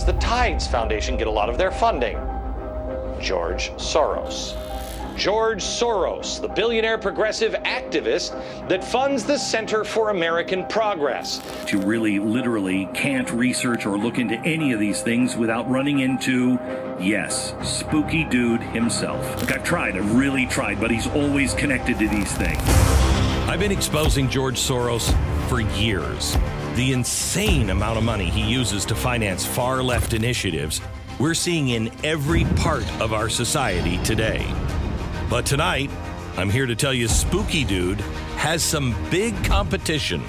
does the Tides Foundation get a lot of their funding? George Soros. George Soros, the billionaire progressive activist that funds the Center for American Progress. You really literally can't research or look into any of these things without running into, yes, spooky dude himself. Look, I've tried, I've really tried, but he's always connected to these things. I've been exposing George Soros for years. The insane amount of money he uses to finance far left initiatives we're seeing in every part of our society today. But tonight, I'm here to tell you Spooky Dude has some big competition.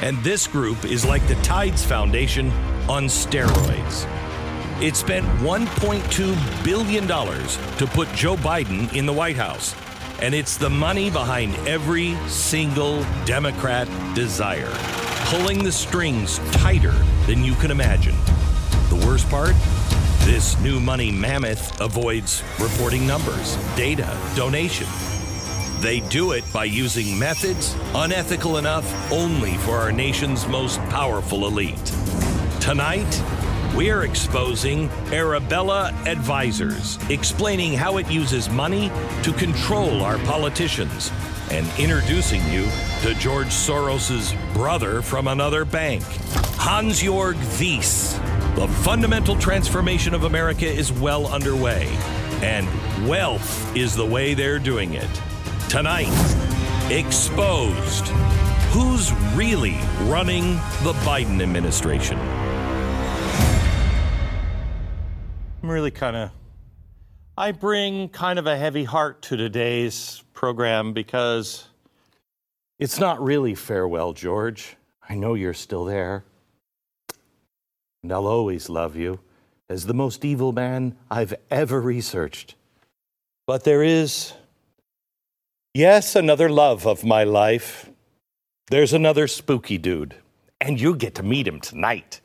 And this group is like the Tides Foundation on steroids. It spent $1.2 billion to put Joe Biden in the White House. And it's the money behind every single Democrat desire, pulling the strings tighter than you can imagine. The worst part? This new money mammoth avoids reporting numbers, data, donation. They do it by using methods unethical enough only for our nation's most powerful elite. Tonight, we're exposing Arabella Advisors, explaining how it uses money to control our politicians, and introducing you to George Soros's brother from another bank, Hans-Jörg Wyss. The fundamental transformation of America is well underway, and wealth is the way they're doing it. Tonight, exposed. Who's really running the Biden administration? I'm really kind of. I bring kind of a heavy heart to today's program because it's not really farewell, George. I know you're still there and I'll always love you as the most evil man I've ever researched. But there is, yes, another love of my life. There's another spooky dude, and you get to meet him tonight.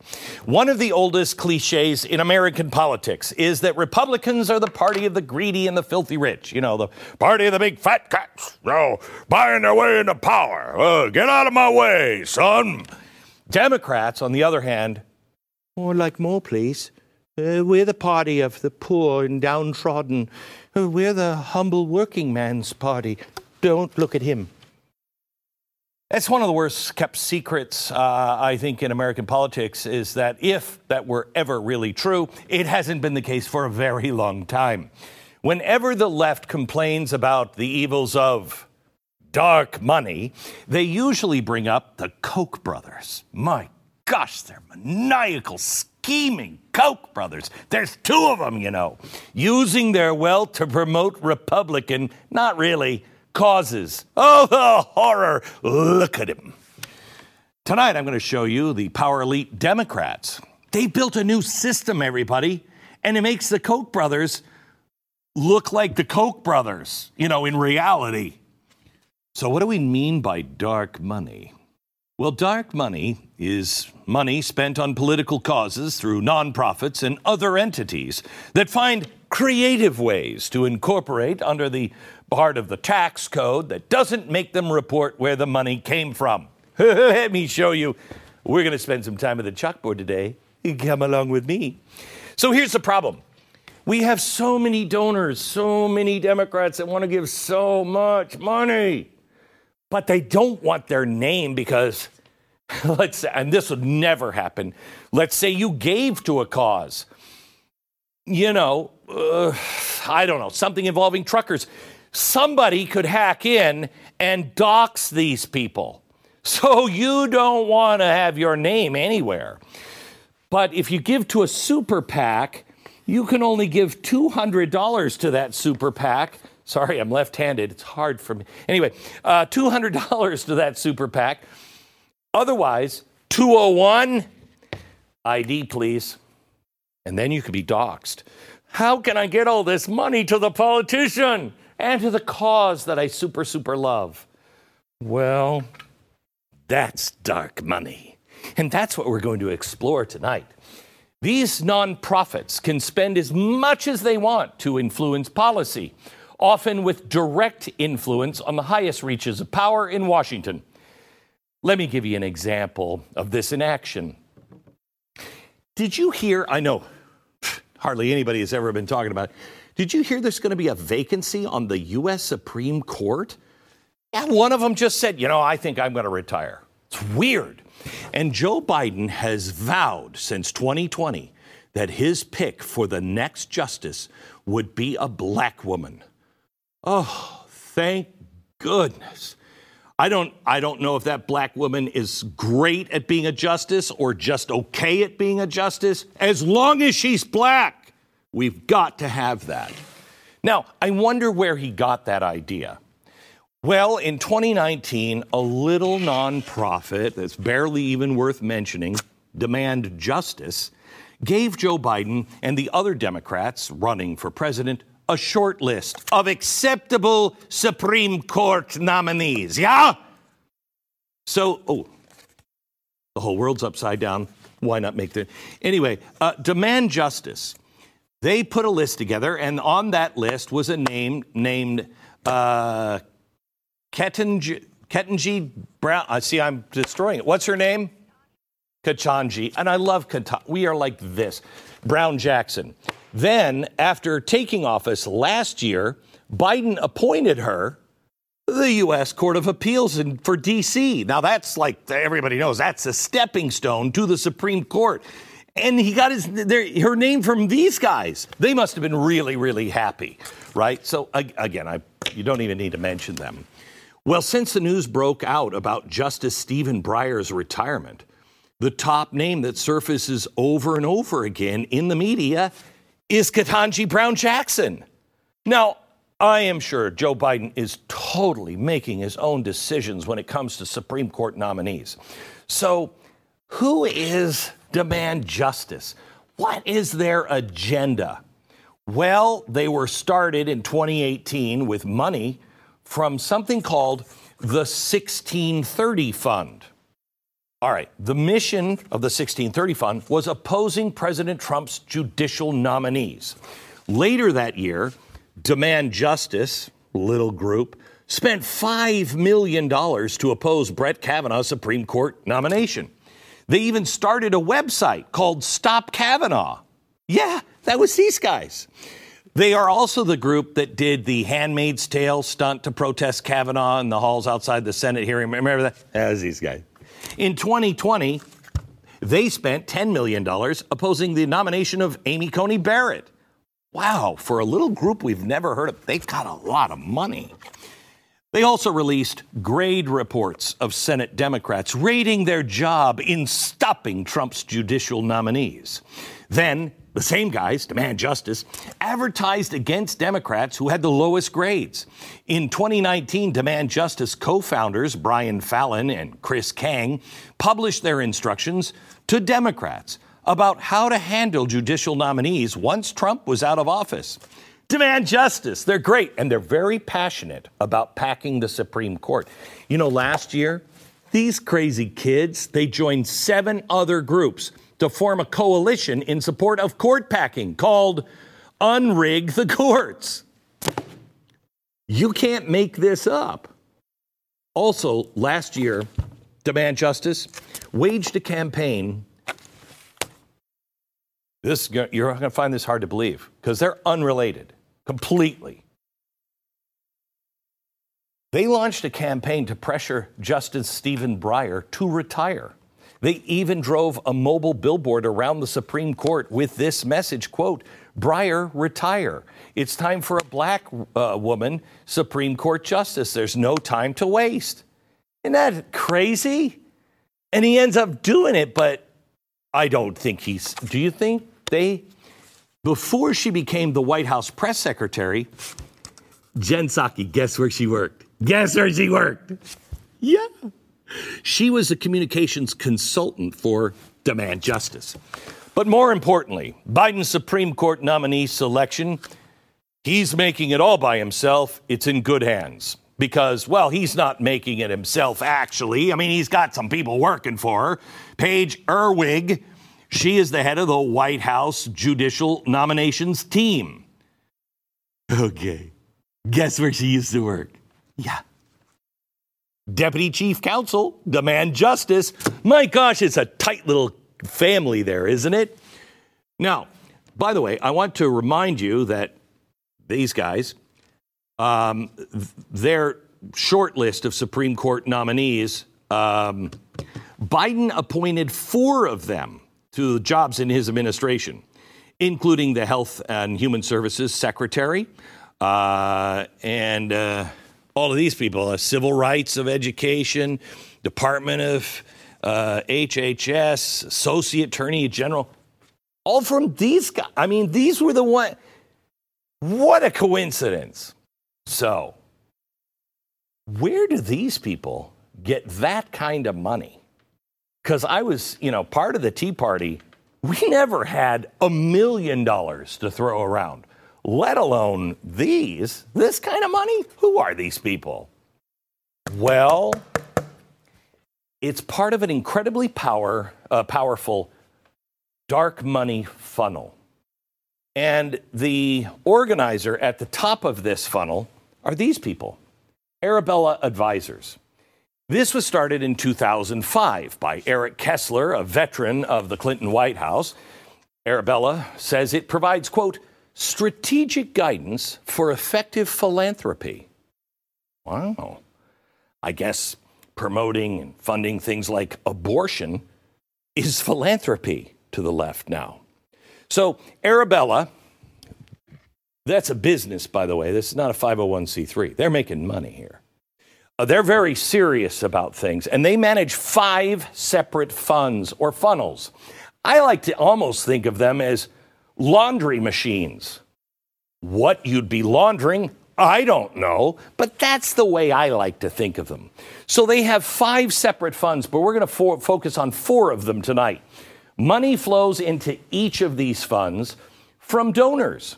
One of the oldest cliches in American politics is that Republicans are the party of the greedy and the filthy rich. You know, the party of the big fat cats, you know, buying their way into power. Uh, get out of my way, son. Democrats, on the other hand, or like more, please. Uh, we're the party of the poor and downtrodden. Uh, we're the humble working man's party. Don't look at him. That's one of the worst kept secrets, uh, I think, in American politics is that if that were ever really true, it hasn't been the case for a very long time. Whenever the left complains about the evils of dark money, they usually bring up the Koch brothers. My gosh, they're maniacal, scheming Koch brothers. There's two of them, you know, using their wealth to promote Republican, not really, causes. Oh, the horror. Look at him. Tonight, I'm going to show you the power elite Democrats. They built a new system, everybody, and it makes the Koch brothers look like the Koch brothers, you know, in reality. So, what do we mean by dark money? Well, dark money is money spent on political causes through nonprofits and other entities that find creative ways to incorporate under the part of the tax code that doesn't make them report where the money came from. Let me show you. We're going to spend some time at the chalkboard today. Come along with me. So here's the problem. We have so many donors, so many Democrats that want to give so much money but they don't want their name because let's say, and this would never happen. Let's say you gave to a cause, you know, uh, I don't know, something involving truckers. Somebody could hack in and dox these people. So you don't want to have your name anywhere. But if you give to a super PAC, you can only give $200 to that super PAC Sorry, I'm left handed. It's hard for me. Anyway, uh, $200 to that super PAC. Otherwise, 201 ID, please. And then you could be doxxed. How can I get all this money to the politician and to the cause that I super, super love? Well, that's dark money. And that's what we're going to explore tonight. These nonprofits can spend as much as they want to influence policy often with direct influence on the highest reaches of power in Washington. Let me give you an example of this in action. Did you hear? I know hardly anybody has ever been talking about. Did you hear there's going to be a vacancy on the U.S. Supreme Court? Yeah, one of them just said, you know, I think I'm going to retire. It's weird. And Joe Biden has vowed since 2020 that his pick for the next justice would be a black woman. Oh, thank goodness. I don't I don't know if that black woman is great at being a justice or just okay at being a justice. As long as she's black, we've got to have that. Now, I wonder where he got that idea. Well, in 2019, a little nonprofit that's barely even worth mentioning, Demand Justice, gave Joe Biden and the other Democrats running for president a short list of acceptable Supreme Court nominees. Yeah? So, oh, the whole world's upside down. Why not make the. Anyway, uh, Demand Justice. They put a list together, and on that list was a name named uh, Ketanji, Brown. I see I'm destroying it. What's her name? Ketanji. And I love Ketanji. We are like this. Brown Jackson. Then, after taking office last year, Biden appointed her to the U.S. Court of Appeals in, for D.C. Now, that's like everybody knows that's a stepping stone to the Supreme Court. And he got his her name from these guys. They must have been really, really happy, right? So again, I you don't even need to mention them. Well, since the news broke out about Justice Stephen Breyer's retirement, the top name that surfaces over and over again in the media is Ketanji Brown Jackson. Now, I am sure Joe Biden is totally making his own decisions when it comes to Supreme Court nominees. So, who is Demand Justice? What is their agenda? Well, they were started in 2018 with money from something called the 1630 Fund. All right, the mission of the 1630 Fund was opposing President Trump's judicial nominees. Later that year, Demand Justice, little group, spent $5 million to oppose Brett Kavanaugh's Supreme Court nomination. They even started a website called Stop Kavanaugh. Yeah, that was these guys. They are also the group that did the Handmaid's Tale stunt to protest Kavanaugh in the halls outside the Senate hearing. Remember that? That was these guys. In 2020, they spent $10 million opposing the nomination of Amy Coney Barrett. Wow, for a little group we've never heard of, they've got a lot of money. They also released grade reports of Senate Democrats rating their job in stopping Trump's judicial nominees. Then, the same guys, Demand Justice, advertised against Democrats who had the lowest grades. In 2019, Demand Justice co founders Brian Fallon and Chris Kang published their instructions to Democrats about how to handle judicial nominees once Trump was out of office. Demand justice. They're great, and they're very passionate about packing the Supreme Court. You know, last year, these crazy kids, they joined seven other groups to form a coalition in support of court packing called Unrig the Courts. You can't make this up. Also, last year, Demand Justice waged a campaign this, you're going to find this hard to believe because they're unrelated completely. They launched a campaign to pressure Justice Stephen Breyer to retire. They even drove a mobile billboard around the Supreme Court with this message quote, Breyer, retire. It's time for a black uh, woman Supreme Court justice. There's no time to waste. Isn't that crazy? And he ends up doing it, but I don't think he's. Do you think they, before she became the White House press secretary, Jen Psaki, guess where she worked? Guess where she worked? Yeah. She was a communications consultant for Demand Justice. But more importantly, Biden's Supreme Court nominee selection, he's making it all by himself. It's in good hands because, well, he's not making it himself, actually. I mean, he's got some people working for her. Paige Herwig she is the head of the White House Judicial Nominations Team. Okay. Guess where she used to work? Yeah. Deputy Chief Counsel, Demand Justice. My gosh, it's a tight little family there, isn't it? Now, by the way, I want to remind you that these guys, um, their short list of Supreme Court nominees, um, Biden appointed four of them to jobs in his administration, including the Health and Human Services Secretary uh, and uh, all of these people, uh, Civil Rights of Education, Department of uh, HHS, Associate Attorney General, all from these guys. I mean, these were the one. What a coincidence. So, where do these people get that kind of money? Because I was, you know, part of the Tea Party, we never had a million dollars to throw around, let alone these, this kind of money. Who are these people? Well, it's part of an incredibly power, uh, powerful dark money funnel. And the organizer at the top of this funnel are these people Arabella Advisors. This was started in 2005 by Eric Kessler, a veteran of the Clinton White House. Arabella says it provides, quote, strategic guidance for effective philanthropy. Wow. I guess promoting and funding things like abortion is philanthropy to the left now. So, Arabella, that's a business, by the way. This is not a 501c3. They're making money here. Uh, they're very serious about things, and they manage five separate funds or funnels. I like to almost think of them as laundry machines. What you'd be laundering, I don't know, but that's the way I like to think of them. So they have five separate funds, but we're going to fo- focus on four of them tonight. Money flows into each of these funds from donors.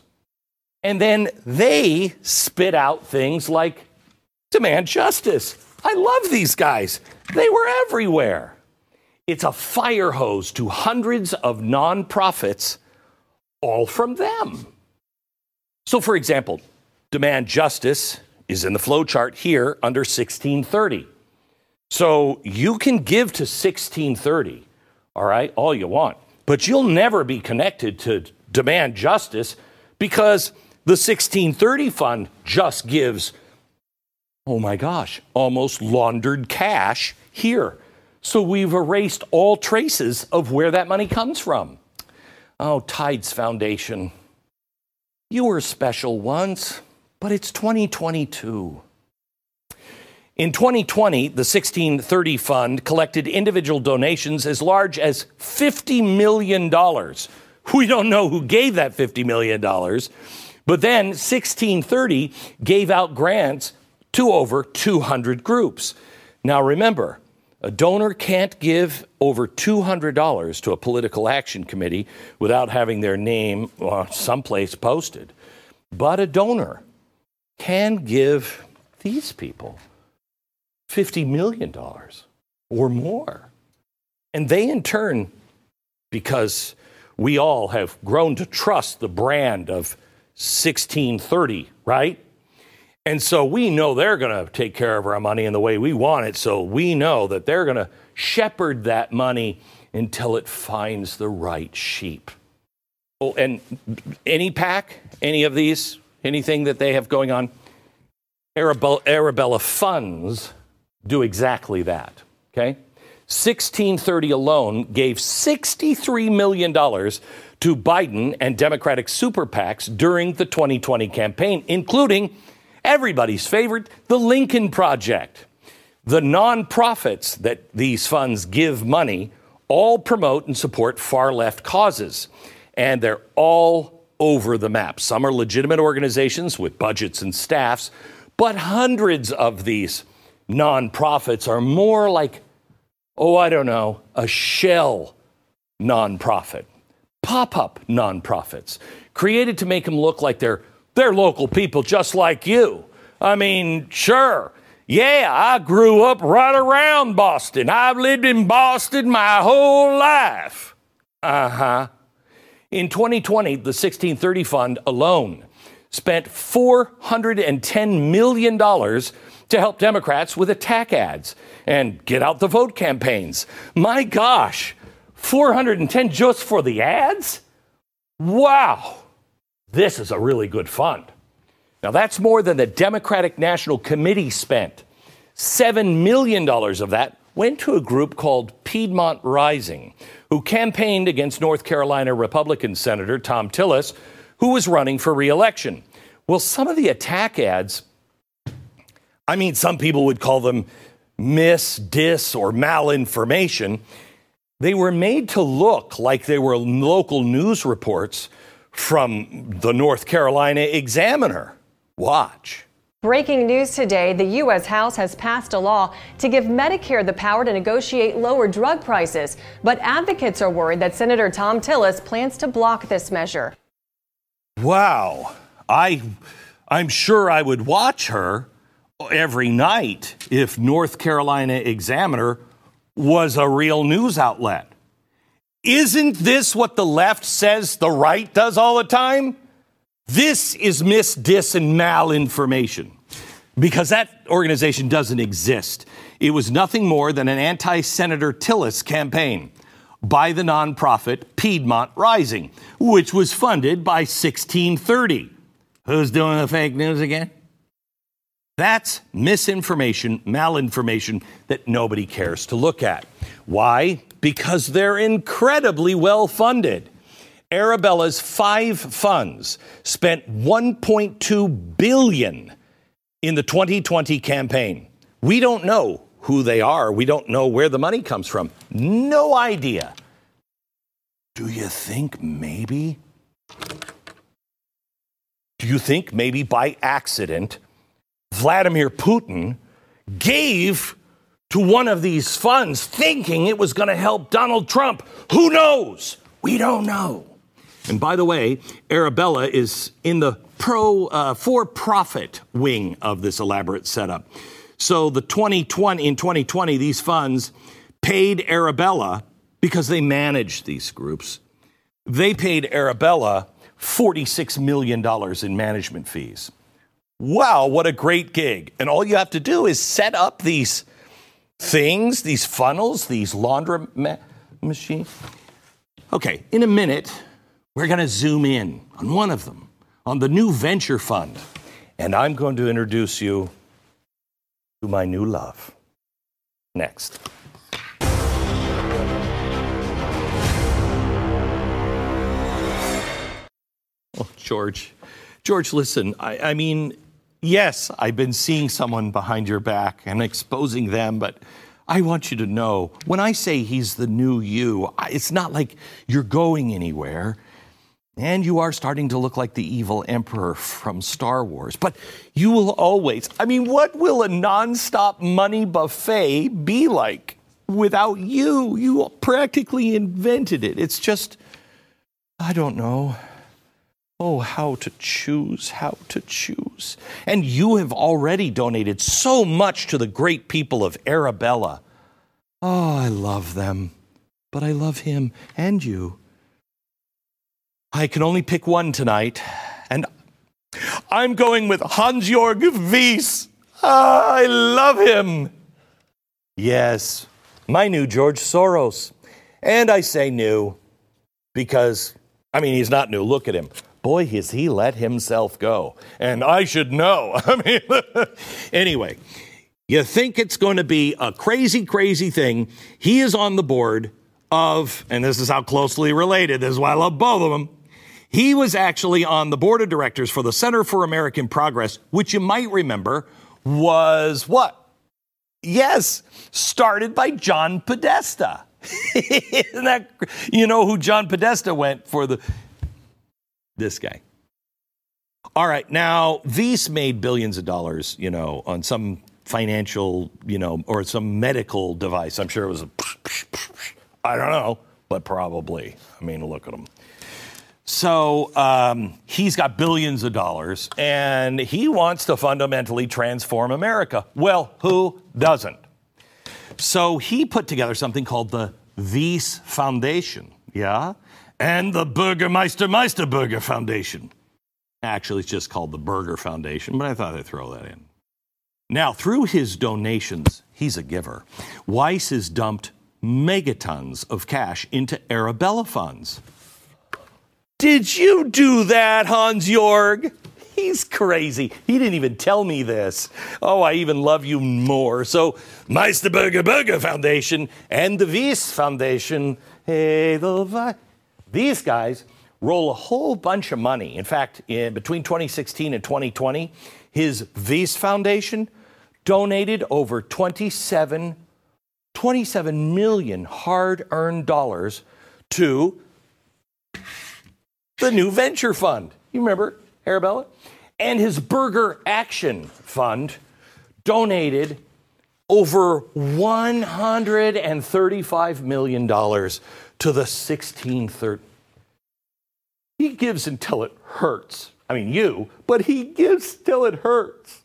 And then they spit out things like demand justice. I love these guys. They were everywhere. It's a fire hose to hundreds of nonprofits, all from them. So, for example, demand justice is in the flow chart here under 1630. So you can give to 1630 all right, all you want. But you'll never be connected to demand justice because the 1630 fund just gives, oh my gosh, almost laundered cash here. So we've erased all traces of where that money comes from. Oh, Tides Foundation, you were special once, but it's 2022. In 2020, the 1630 Fund collected individual donations as large as $50 million. We don't know who gave that $50 million, but then 1630 gave out grants to over 200 groups. Now remember, a donor can't give over $200 to a political action committee without having their name uh, someplace posted. But a donor can give these people $50 million or more. And they, in turn, because we all have grown to trust the brand of 1630, right? And so we know they're going to take care of our money in the way we want it. So we know that they're going to shepherd that money until it finds the right sheep. Oh, and any pack, any of these, anything that they have going on, Arabella, Arabella funds do exactly that. Okay? 1630 alone gave $63 million to Biden and Democratic super PACs during the 2020 campaign, including everybody's favorite, the Lincoln Project. The nonprofits that these funds give money all promote and support far left causes, and they're all over the map. Some are legitimate organizations with budgets and staffs, but hundreds of these nonprofits are more like, oh, I don't know, a shell nonprofit, pop up nonprofits, created to make them look like they're, they're local people just like you. I mean, sure. Yeah, I grew up right around Boston. I've lived in Boston my whole life. Uh huh. In 2020, the 1630 Fund alone spent $410 million to help Democrats with attack ads and get out the vote campaigns. My gosh, 410 just for the ads? Wow, this is a really good fund. Now, that's more than the Democratic National Committee spent. $7 million of that went to a group called Piedmont Rising, who campaigned against North Carolina Republican Senator Thom Tillis, who was running for reelection. Well, some of the attack ads, I mean, some people would call them mis, dis, or malinformation. They were made to look like they were local news reports from the North Carolina Examiner. Watch. Breaking news today the U.S. House has passed a law to give Medicare the power to negotiate lower drug prices. But advocates are worried that Senator Thom Tillis plans to block this measure. Wow. I, I'm sure I would watch her every night if North Carolina Examiner was a real news outlet. Isn't this what the left says the right does all the time? This is mis, dis, and malinformation because that organization doesn't exist. It was nothing more than an anti Senator Tillis campaign by the nonprofit Piedmont Rising, which was funded by 1630. Who's doing the fake news again? That's misinformation, malinformation that nobody cares to look at. Why? Because they're incredibly well funded. Arabella's five funds spent 1.2 billion in the 2020 campaign. We don't know who they are. We don't know where the money comes from. No idea. Do you think maybe? Do you think maybe by accident Vladimir Putin gave to one of these funds thinking it was going to help Donald Trump? Who knows? We don't know. And by the way, Arabella is in the pro uh, for-profit wing of this elaborate setup. So the 2020 in 2020 these funds paid Arabella because they managed these groups. They paid Arabella $46 million in management fees. Wow, what a great gig. And all you have to do is set up these things, these funnels, these laundromat machines. Okay, in a minute, we're going to zoom in on one of them, on the new venture fund. And I'm going to introduce you to my new love. Next. Oh, George. George, listen, I, I mean, yes, I've been seeing someone behind your back and exposing them, but I want you to know when I say he's the new you, it's not like you're going anywhere. And you are starting to look like the evil emperor from Star Wars. But you will always, I mean, what will a nonstop money buffet be like without you? You practically invented it. It's just, I don't know. Oh, how to choose, how to choose. And you have already donated so much to the great people of Arabella. Oh, I love them, but I love him and you. I can only pick one tonight, and I'm going with Hans Jörg Wyss. Ah, I love him. Yes, my new George Soros. And I say new because, I mean, he's not new. Look at him. Boy, has he let himself go. And I should know. I mean, anyway, you think it's going to be a crazy, crazy thing. He is on the board of, and this is how closely related, this is why I love both of them he was actually on the board of directors for the Center for American Progress, which you might remember was what? Yes, started by John Podesta. Isn't that, you know who John Podesta went for the, this guy. All right, now Wyss made billions of dollars, you know, on some financial, you know, or some medical device. I'm sure it was a, I don't know, but probably. I mean, look at him. So um, he's got billions of dollars and he wants to fundamentally transform America. Well, who doesn't? So he put together something called the Wyss Foundation, yeah? And the Burgermeister Meisterburger Foundation. Actually, it's just called the Berger Foundation, but I thought I'd throw that in. Now, through his donations, he's a giver. Wyss has dumped megatons of cash into Arabella funds. Did you do that, Hans Jorg? He's crazy. He didn't even tell me this. Oh, I even love you more. So, Meisterburger Berger Foundation and the Wyss Foundation, hey, the these guys roll a whole bunch of money. In fact, in between 2016 and 2020, his Wyss Foundation donated over 27, 27 million hard-earned dollars to the new venture fund. You remember Arabella? And his Berger Action Fund donated over $135 million to the 1630. He gives until it hurts. I mean, you, but he gives till it hurts.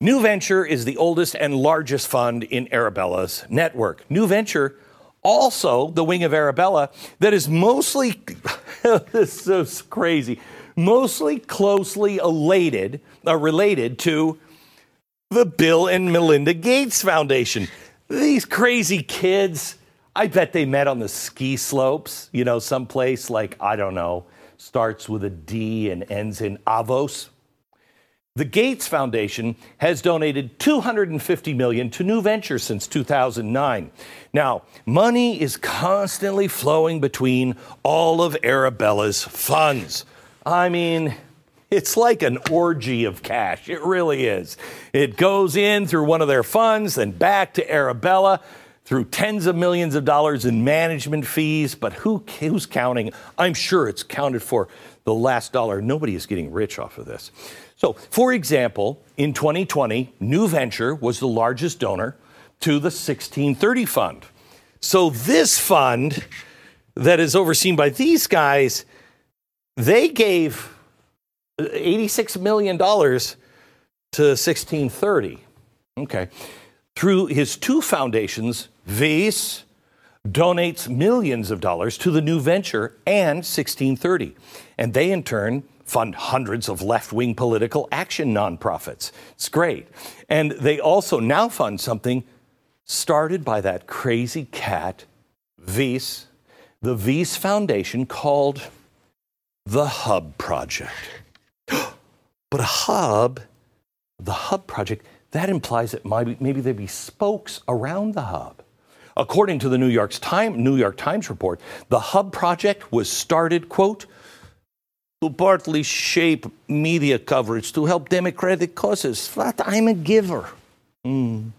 New Venture is the oldest and largest fund in Arabella's network. New Venture also the wing of Arabella that is mostly, this is so crazy, mostly closely related, uh, related to the Bill and Melinda Gates Foundation. These crazy kids, I bet they met on the ski slopes, you know, someplace like, I don't know, starts with a D and ends in Avos. The Gates Foundation has donated 250 million to New ventures since 2009. Now, money is constantly flowing between all of Arabella's funds. I mean, it's like an orgy of cash. It really is. It goes in through one of their funds, then back to Arabella through tens of millions of dollars in management fees. But who, who's counting? I'm sure it's counted for the last dollar. Nobody is getting rich off of this. So, for example, in 2020, New Venture was the largest donor to the 1630 Fund. So, this fund that is overseen by these guys, they gave $86 million to 1630. Okay. Through his two foundations, Wyss donates millions of dollars to the new venture and 1630. And they, in turn, fund hundreds of left wing political action nonprofits. It's great. And they also now fund something started by that crazy cat, Wyss, the Wyss Foundation called the Hub Project. but a hub, the Hub Project, that implies that maybe there'd be spokes around the hub. According to the New York Times, New York Times report, the Hub Project was started, quote, to partly shape media coverage to help Democratic causes. But I'm a giver. Mm.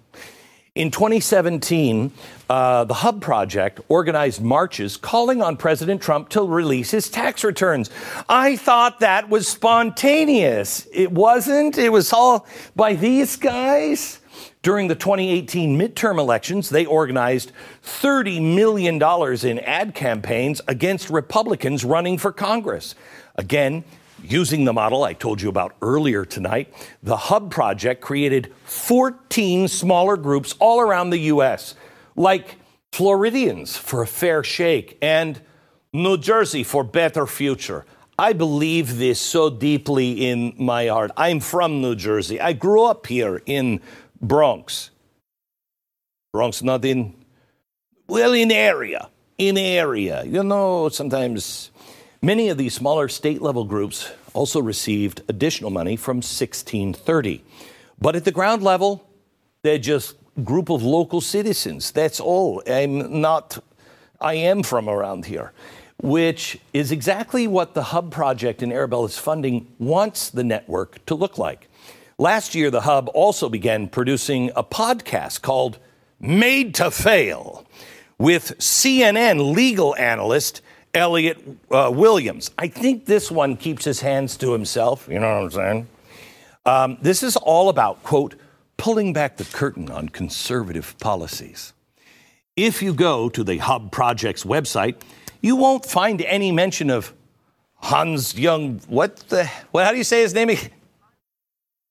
In 2017, uh, the Hub Project organized marches calling on President Trump to release his tax returns. I thought that was spontaneous. It wasn't. It was all by these guys. During the 2018 midterm elections, they organized $30 million in ad campaigns against Republicans running for Congress. Again, using the model I told you about earlier tonight, the Hub Project created 14 smaller groups all around the U.S., like Floridians for a fair shake and New Jersey for better future. I believe this so deeply in my heart. I'm from New Jersey. I grew up here in Bronx. Bronx, not in, well, in area. In area. You know, sometimes Many of these smaller state level groups also received additional money from 1630. But at the ground level, they're just a group of local citizens. That's all. I'm not, I am from around here, which is exactly what the Hub project in Arabella's funding wants the network to look like. Last year, the Hub also began producing a podcast called Made to Fail with CNN legal analyst Elliot uh, Williams. I think this one keeps his hands to himself. You know what I'm saying? Um, this is all about, quote, pulling back the curtain on conservative policies. If you go to the Hub Project's website, you won't find any mention of Hans Young. What the? How do you say his name?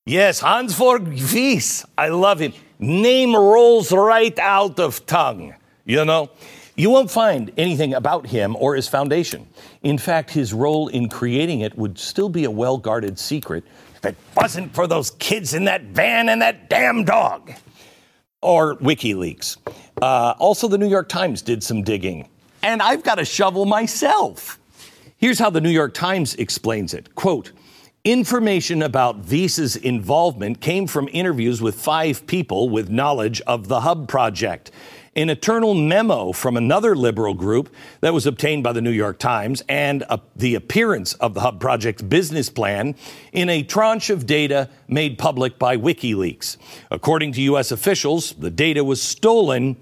Yes, Hans Jörg Wyss. I love him. Name rolls right out of tongue. You know, you won't find anything about him or his foundation. In fact, his role in creating it would still be a well guarded secret if it wasn't for those kids in that van and that damn dog. Or WikiLeaks. Uh, also, the New York Times did some digging. And I've got a shovel myself. Here's how the New York Times explains it. Quote, Information about Wyss's involvement came from interviews with five people with knowledge of the Hub project. An eternal memo from another liberal group that was obtained by the New York Times and uh, the appearance of the Hub project's business plan in a tranche of data made public by WikiLeaks. According to U.S. officials, the data was stolen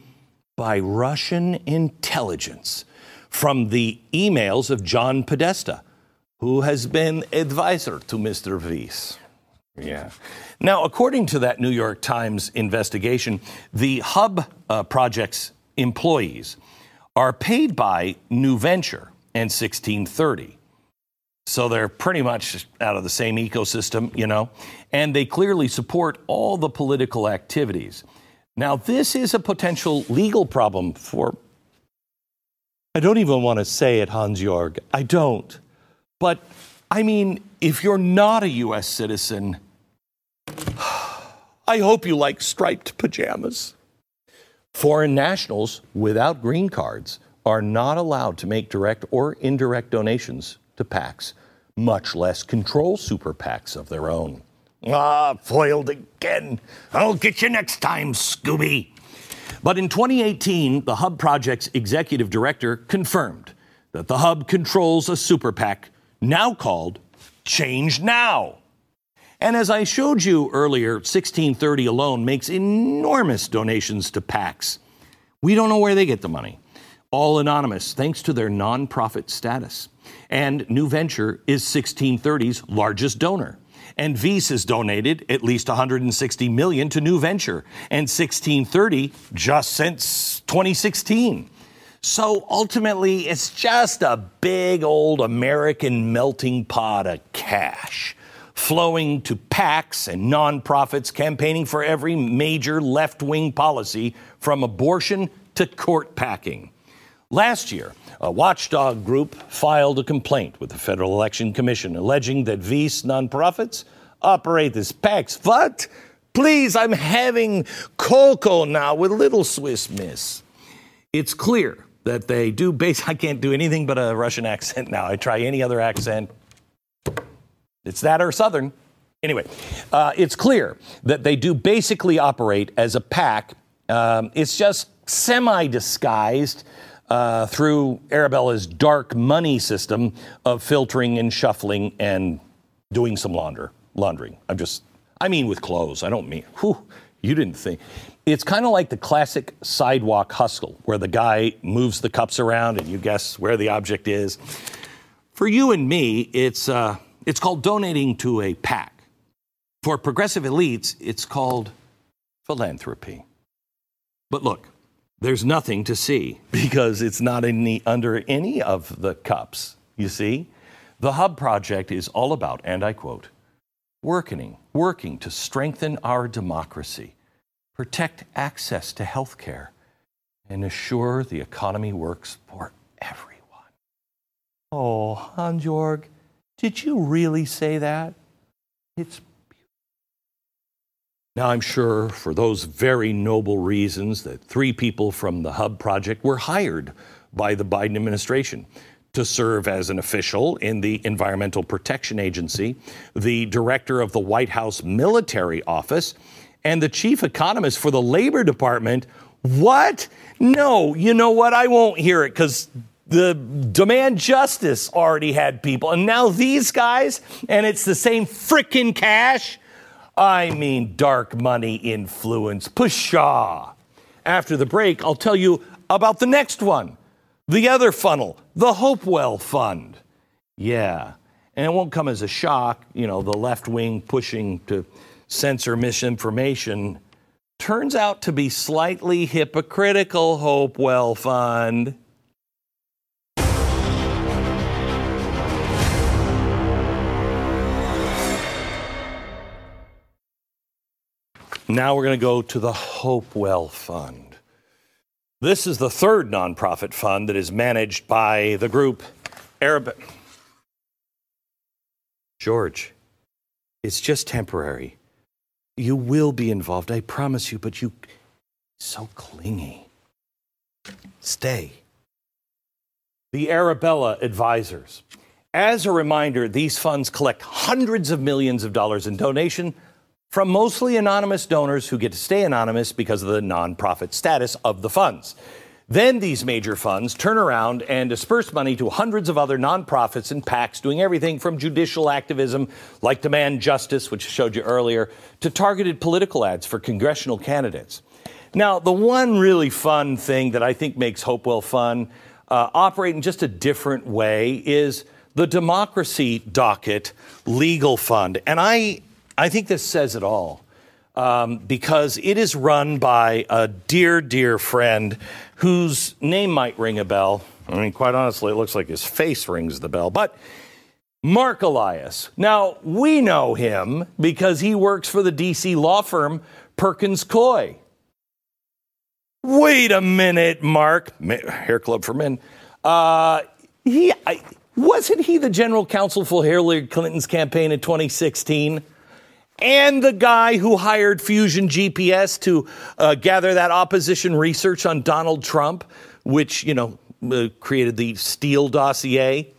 by Russian intelligence from the emails of John Podesta who has been advisor to Mr. Wyss. Yeah. Now, according to that New York Times investigation, the Hub uh, Project's employees are paid by New Venture and 1630. So they're pretty much out of the same ecosystem, you know, and they clearly support all the political activities. Now, this is a potential legal problem for. I don't even want to say it, Hans Jorg. I don't. But I mean, if you're not a U.S. citizen, I hope you like striped pajamas. Foreign nationals without green cards are not allowed to make direct or indirect donations to PACs, much less control super PACs of their own. Ah, foiled again. I'll get you next time, Scooby. But in 2018, the Hub Project's executive director confirmed that the Hub controls a super PAC now called Change Now. And as I showed you earlier, 1630 alone makes enormous donations to PACs. We don't know where they get the money. All anonymous, thanks to their nonprofit status. And New Venture is 1630's largest donor. And Wyss has donated at least 160 million to New Venture, and 1630 just since 2016. So ultimately, it's just a big old American melting pot of cash flowing to PACs and nonprofits campaigning for every major left wing policy from abortion to court packing. Last year, a watchdog group filed a complaint with the Federal Election Commission alleging that Wyss nonprofits operate as PACs. What? Please, I'm having cocoa now with Little Swiss Miss. It's clear that they do base. I can't do anything but a Russian accent now. I try any other accent. It's that or Southern. Anyway, uh, it's clear that they do basically operate as a pack. Um, it's just semi disguised uh, through Arabella's dark money system of filtering and shuffling and doing some launder, laundering. I'm just, I mean, with clothes. I don't mean, whew, you didn't think. It's kind of like the classic sidewalk hustle where the guy moves the cups around and you guess where the object is. For you and me, it's, uh, it's called donating to a PAC. For progressive elites, it's called philanthropy. But look, there's nothing to see because it's not any, under any of the cups. You see? The Hub Project is all about, and I quote, working, working to strengthen our democracy protect access to health care, and assure the economy works for everyone. Oh, Hans-Jorg, did you really say that? It's now, I'm sure for those very noble reasons that three people from the Hub Project were hired by the Biden administration to serve as an official in the Environmental Protection Agency, the director of the White House Military Office, and the chief economist for the Labor Department. What? No, you know what? I won't hear it because the demand justice already had people. And now these guys, and it's the same freaking cash. I mean, dark money influence. Pshaw. After the break, I'll tell you about the next one the other funnel, the Hopewell Fund. Yeah. And it won't come as a shock, you know, the left wing pushing to censor misinformation turns out to be slightly hypocritical, Hopewell Fund. Now we're going to go to the Hopewell Fund. This is the third nonprofit fund that is managed by the group Arab. George, it's just temporary. You will be involved, I promise you, but you so clingy. Stay. The Arabella advisors. As a reminder, these funds collect hundreds of millions of dollars in donation from mostly anonymous donors who get to stay anonymous because of the nonprofit status of the funds. Then these major funds turn around and disperse money to hundreds of other nonprofits and PACs doing everything from judicial activism like Demand Justice, which I showed you earlier, to targeted political ads for congressional candidates. Now, the one really fun thing that I think makes Hopewell Fund, uh, operate in just a different way, is the Democracy Docket Legal Fund. And I, I think this says it all. Um, because it is run by a dear, dear friend whose name might ring a bell. I mean, quite honestly, it looks like his face rings the bell. But Mark Elias. Now, we know him because he works for the DC law firm Perkins Coie. Wait a minute, Mark. Hair Club for Men. Uh, he I, wasn't he the general counsel for Hillary Clinton's campaign in 2016? And the guy who hired Fusion GPS to uh, gather that opposition research on Donald Trump, which, you know, uh, created the Steele dossier.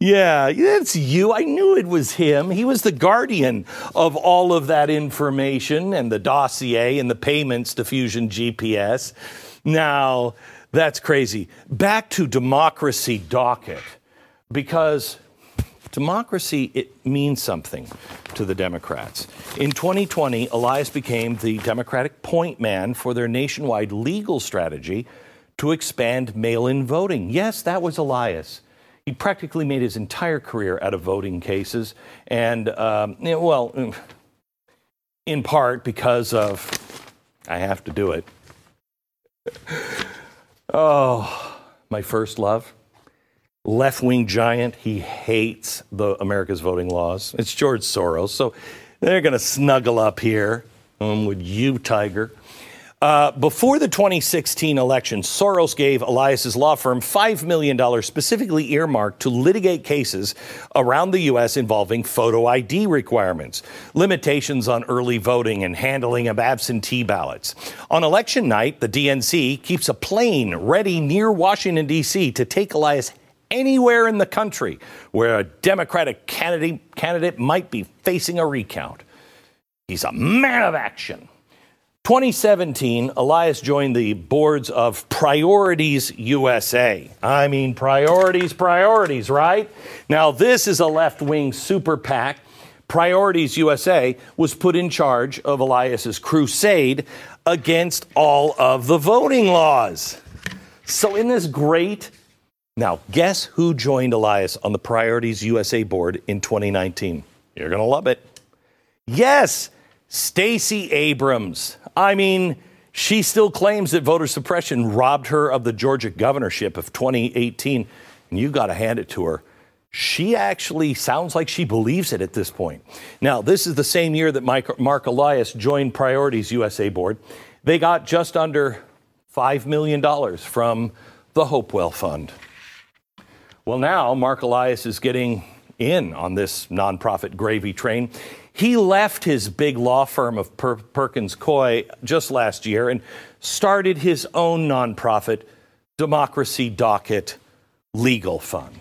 Yeah, that's you. I knew it was him. He was the guardian of all of that information and the dossier and the payments to Fusion GPS. Now, that's crazy. Back to democracy docket, because democracy it means something to the Democrats. In 2020, Elias became the Democratic point man for their nationwide legal strategy to expand mail-in voting. Yes, that was Elias. He practically made his entire career out of voting cases, and um, well, in part because of I have to do it. Oh, my first love left wing giant. He hates the America's voting laws. It's George Soros. So they're going to snuggle up here um, with you, Tiger. Uh, before the 2016 election, Soros gave Elias's law firm $5 million specifically earmarked to litigate cases around the U.S. involving photo ID requirements, limitations on early voting, and handling of absentee ballots. On election night, the DNC keeps a plane ready near Washington, D.C. to take Elias anywhere in the country where a Democratic candidate, candidate might be facing a recount. He's a man of action. 2017, Elias joined the boards of Priorities USA. I mean, priorities, priorities, right? Now, this is a left wing super PAC. Priorities USA was put in charge of Elias's crusade against all of the voting laws. So, in this great now, guess who joined Elias on the Priorities USA board in 2019? You're going to love it. Yes, Stacey Abrams. I mean, she still claims that voter suppression robbed her of the Georgia governorship of 2018, and you got to hand it to her. She actually sounds like she believes it at this point. Now, this is the same year that Mark Elias joined Priorities USA board. They got just under $5 million from the Hopewell Fund. Well, now Mark Elias is getting in on this nonprofit gravy train. He left his big law firm of per- Perkins Coie just last year and started his own nonprofit, Democracy Docket Legal Fund.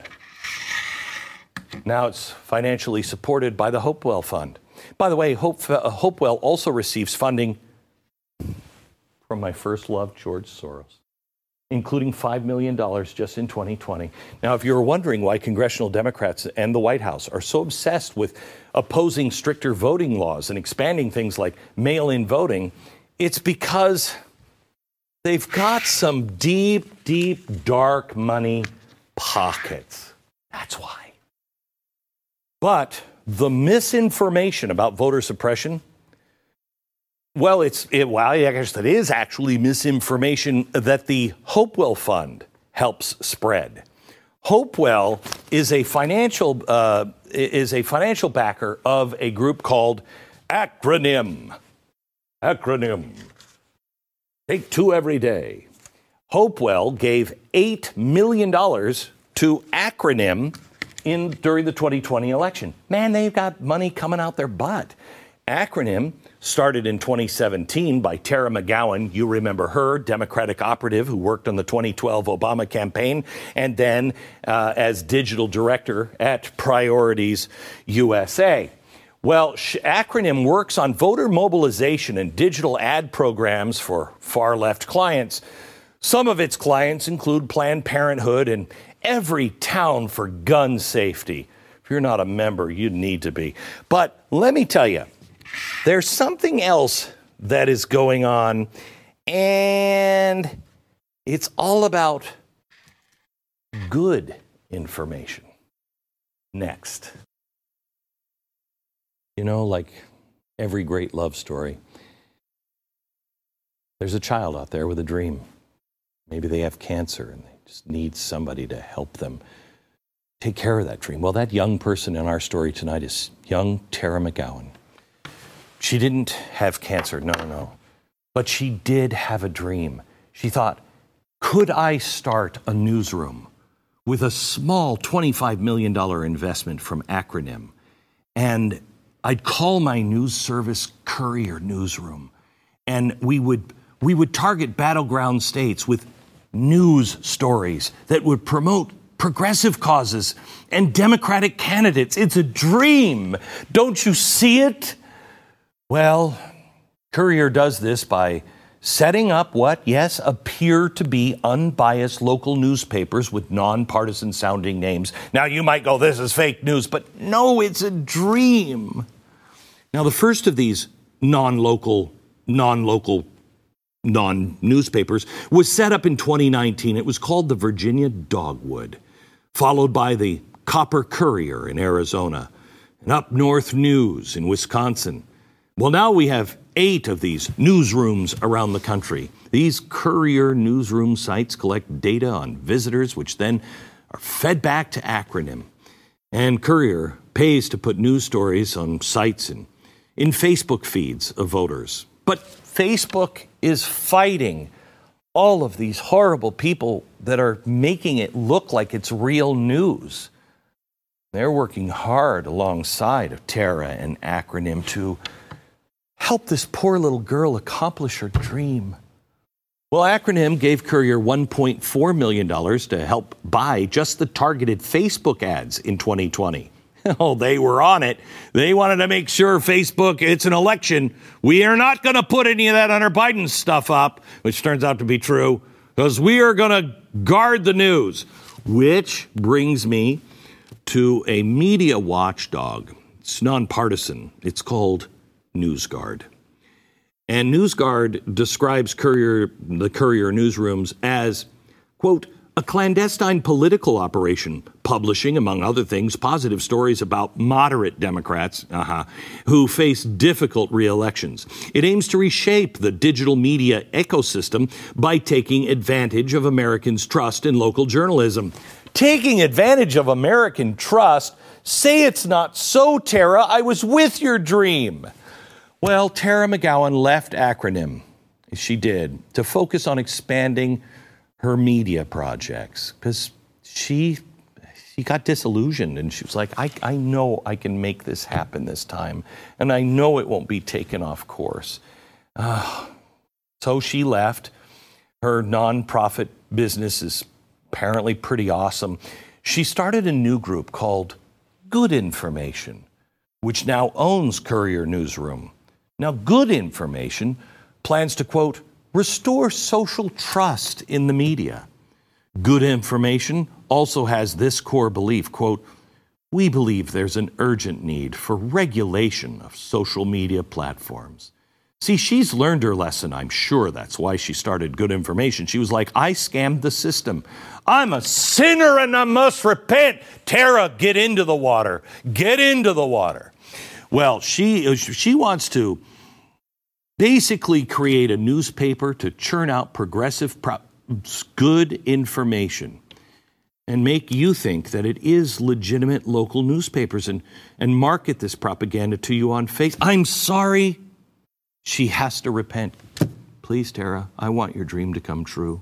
Now it's financially supported by the Hopewell Fund. By the way, Hope, uh, Hopewell also receives funding from my first love, George Soros including $5 million just in 2020. Now, if you're wondering why congressional Democrats and the White House are so obsessed with opposing stricter voting laws and expanding things like mail in voting, it's because they've got some deep, deep, dark money pockets. That's why. But the misinformation about voter suppression well, it's it, well, I guess that is actually misinformation that the Hopewell Fund helps spread. Hopewell is a financial uh, is a financial backer of a group called Acronym. Acronym. Take two every day. Hopewell gave eight million dollars to Acronym in during the 2020 election. Man, they've got money coming out their butt. Acronym started in 2017 by Tara McGowan. You remember her, Democratic operative who worked on the 2012 Obama campaign, and then uh, as digital director at Priorities USA. Well, acronym works on voter mobilization and digital ad programs for far left clients. Some of its clients include Planned Parenthood and Everytown for gun safety. If you're not a member, you need to be. But let me tell you, there's something else that is going on, and it's all about good information. Next. You know, like every great love story, there's a child out there with a dream. Maybe they have cancer and they just need somebody to help them take care of that dream. Well, that young person in our story tonight is young Tara McGowan. She didn't have cancer, no, no, no. But she did have a dream. She thought, could I start a newsroom with a small $25 million investment from Acronym? And I'd call my news service Courier Newsroom. And we would, we would target battleground states with news stories that would promote progressive causes and Democratic candidates. It's a dream. Don't you see it? Well, Courier does this by setting up what, yes, appear to be unbiased local newspapers with nonpartisan sounding names. Now, you might go, this is fake news, but no, it's a dream. Now, the first of these non local, non local, non newspapers was set up in 2019. It was called the Virginia Dogwood, followed by the Copper Courier in Arizona, and Up North News in Wisconsin well, now we have eight of these newsrooms around the country. These courier newsroom sites collect data on visitors, which then are fed back to Acronym. And Courier pays to put news stories on sites and in Facebook feeds of voters. But Facebook is fighting all of these horrible people that are making it look like it's real news. They're working hard alongside of Tara and Acronym to help this poor little girl accomplish her dream. Well, Acronym gave Courier $1.4 million to help buy just the targeted Facebook ads in 2020. Oh, they were on it. They wanted to make sure Facebook, it's an election. We are not going to put any of that Hunter Biden stuff up, which turns out to be true, because we are going to guard the news. Which brings me to a media watchdog. It's nonpartisan. It's called NewsGuard. And NewsGuard describes Courier, the Courier newsrooms as, quote, a clandestine political operation, publishing, among other things, positive stories about moderate Democrats uh-huh, who face difficult re-elections. It aims to reshape the digital media ecosystem by taking advantage of Americans' trust in local journalism. Taking advantage of American trust? Say it's not so, Tara. I was with your dream. Well, Tara McGowan left Acronym, she did, to focus on expanding her media projects because she she got disillusioned and she was like, I, I know I can make this happen this time, and I know it won't be taken off course. Uh, so she left. Her nonprofit business is apparently pretty awesome. She started a new group called Good Information, which now owns Courier Newsroom. Now, good information plans to, quote, restore social trust in the media. Good information also has this core belief, quote, we believe there's an urgent need for regulation of social media platforms. See, she's learned her lesson. I'm sure that's why she started good information. She was like, I scammed the system. I'm a sinner and I must repent. Tara, get into the water. Get into the water. Well, she, uh, she wants to basically create a newspaper to churn out progressive, pro- good information and make you think that it is legitimate local newspapers and, and market this propaganda to you on face. I'm sorry. She has to repent. Please, Tara, I want your dream to come true.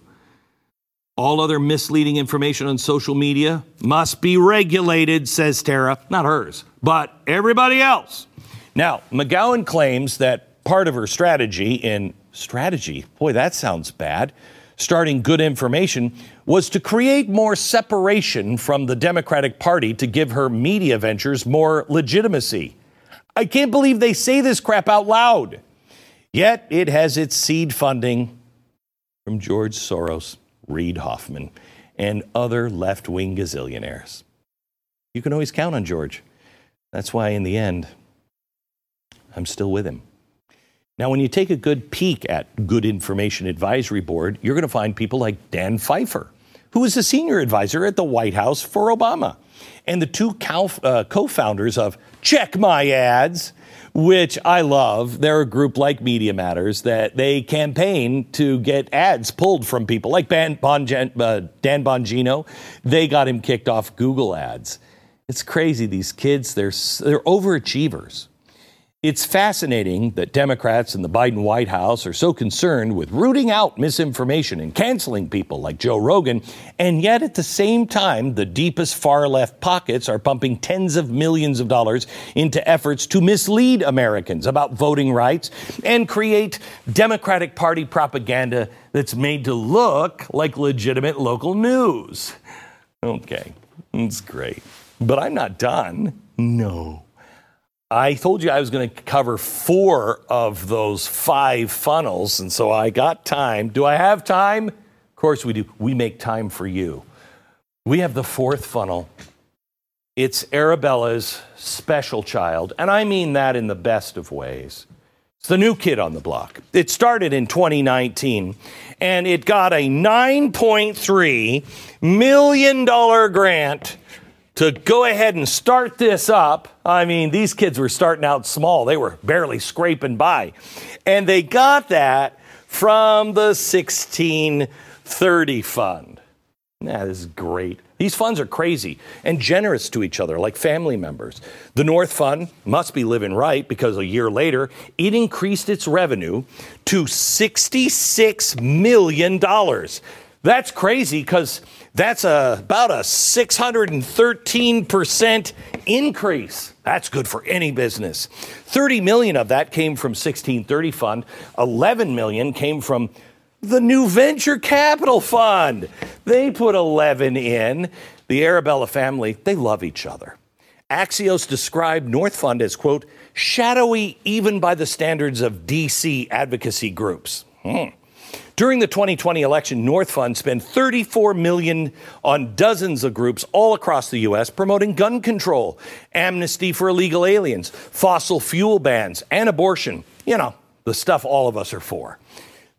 All other misleading information on social media must be regulated, says Tara. Not hers, but everybody else. Now, McGowan claims that part of her strategy in strategy, boy, that sounds bad, starting good information was to create more separation from the Democratic Party to give her media ventures more legitimacy. I can't believe they say this crap out loud. Yet it has its seed funding from George Soros, Reid Hoffman, and other left wing gazillionaires. You can always count on George. That's why, in the end, I'm still with him. Now, when you take a good peek at Good Information Advisory Board, you're going to find people like Dan Pfeiffer, who is a senior advisor at the White House for Obama, and the two uh, co founders of Check My Ads, which I love. They're a group like Media Matters that they campaign to get ads pulled from people like uh, Dan Bongino. They got him kicked off Google Ads. It's crazy. These kids, they're, they're overachievers. It's fascinating that Democrats in the Biden White House are so concerned with rooting out misinformation and canceling people like Joe Rogan, and yet at the same time, the deepest far left pockets are pumping tens of millions of dollars into efforts to mislead Americans about voting rights and create Democratic Party propaganda that's made to look like legitimate local news. Okay, it's great. But I'm not done. No. I told you I was going to cover four of those five funnels, and so I got time. Do I have time? Of course we do. We make time for you. We have the fourth funnel. It's Arabella's special child, and I mean that in the best of ways. It's the new kid on the block. It started in 2019, and it got a $9.3 million grant to go ahead and start this up. I mean, these kids were starting out small, they were barely scraping by. And they got that from the 1630 Fund. That is great. These funds are crazy and generous to each other, like family members. The North Fund must be living right because a year later, it increased its revenue to $66 million. That's crazy because that's a, about a 613% increase. That's good for any business. 30 million of that came from 1630 fund. 11 million came from the new venture capital fund. They put 11 in. The Arabella family, they love each other. Axios described North Fund as, quote, shadowy even by the standards of DC advocacy groups. Hmm. During the 2020 election, North Fund spent 34 million on dozens of groups all across the US promoting gun control, amnesty for illegal aliens, fossil fuel bans, and abortion. You know, the stuff all of us are for.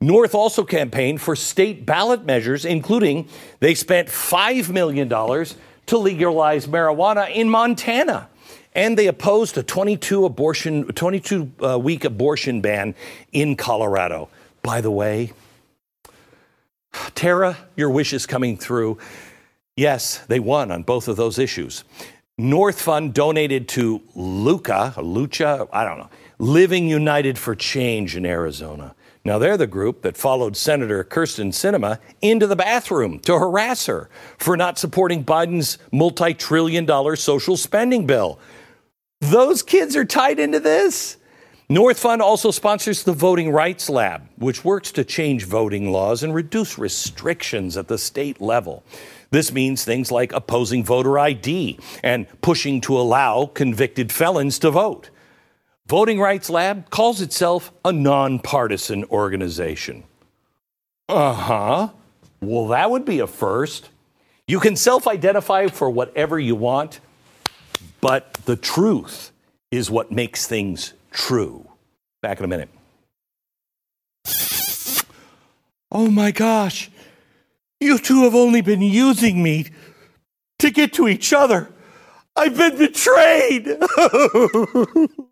North also campaigned for state ballot measures, including they spent $5 million to legalize marijuana in Montana. And they opposed a 22 abortion, 22 uh, week abortion ban in Colorado. By the way, Tara, your wish is coming through. Yes, they won on both of those issues. North Fund donated to Luca, Lucha, I don't know, Living United for Change in Arizona. Now, they're the group that followed Senator Kyrsten Sinema into the bathroom to harass her for not supporting Biden's multi trillion dollar social spending bill. Those kids are tied into this. North Fund also sponsors the Voting Rights Lab, which works to change voting laws and reduce restrictions at the state level. This means things like opposing voter ID and pushing to allow convicted felons to vote. Voting Rights Lab calls itself a nonpartisan organization. Uh huh. Well, that would be a first. You can self identify for whatever you want, but the truth is what makes things true. Back in a minute. Oh my gosh, you two have only been using me to get to each other. I've been betrayed.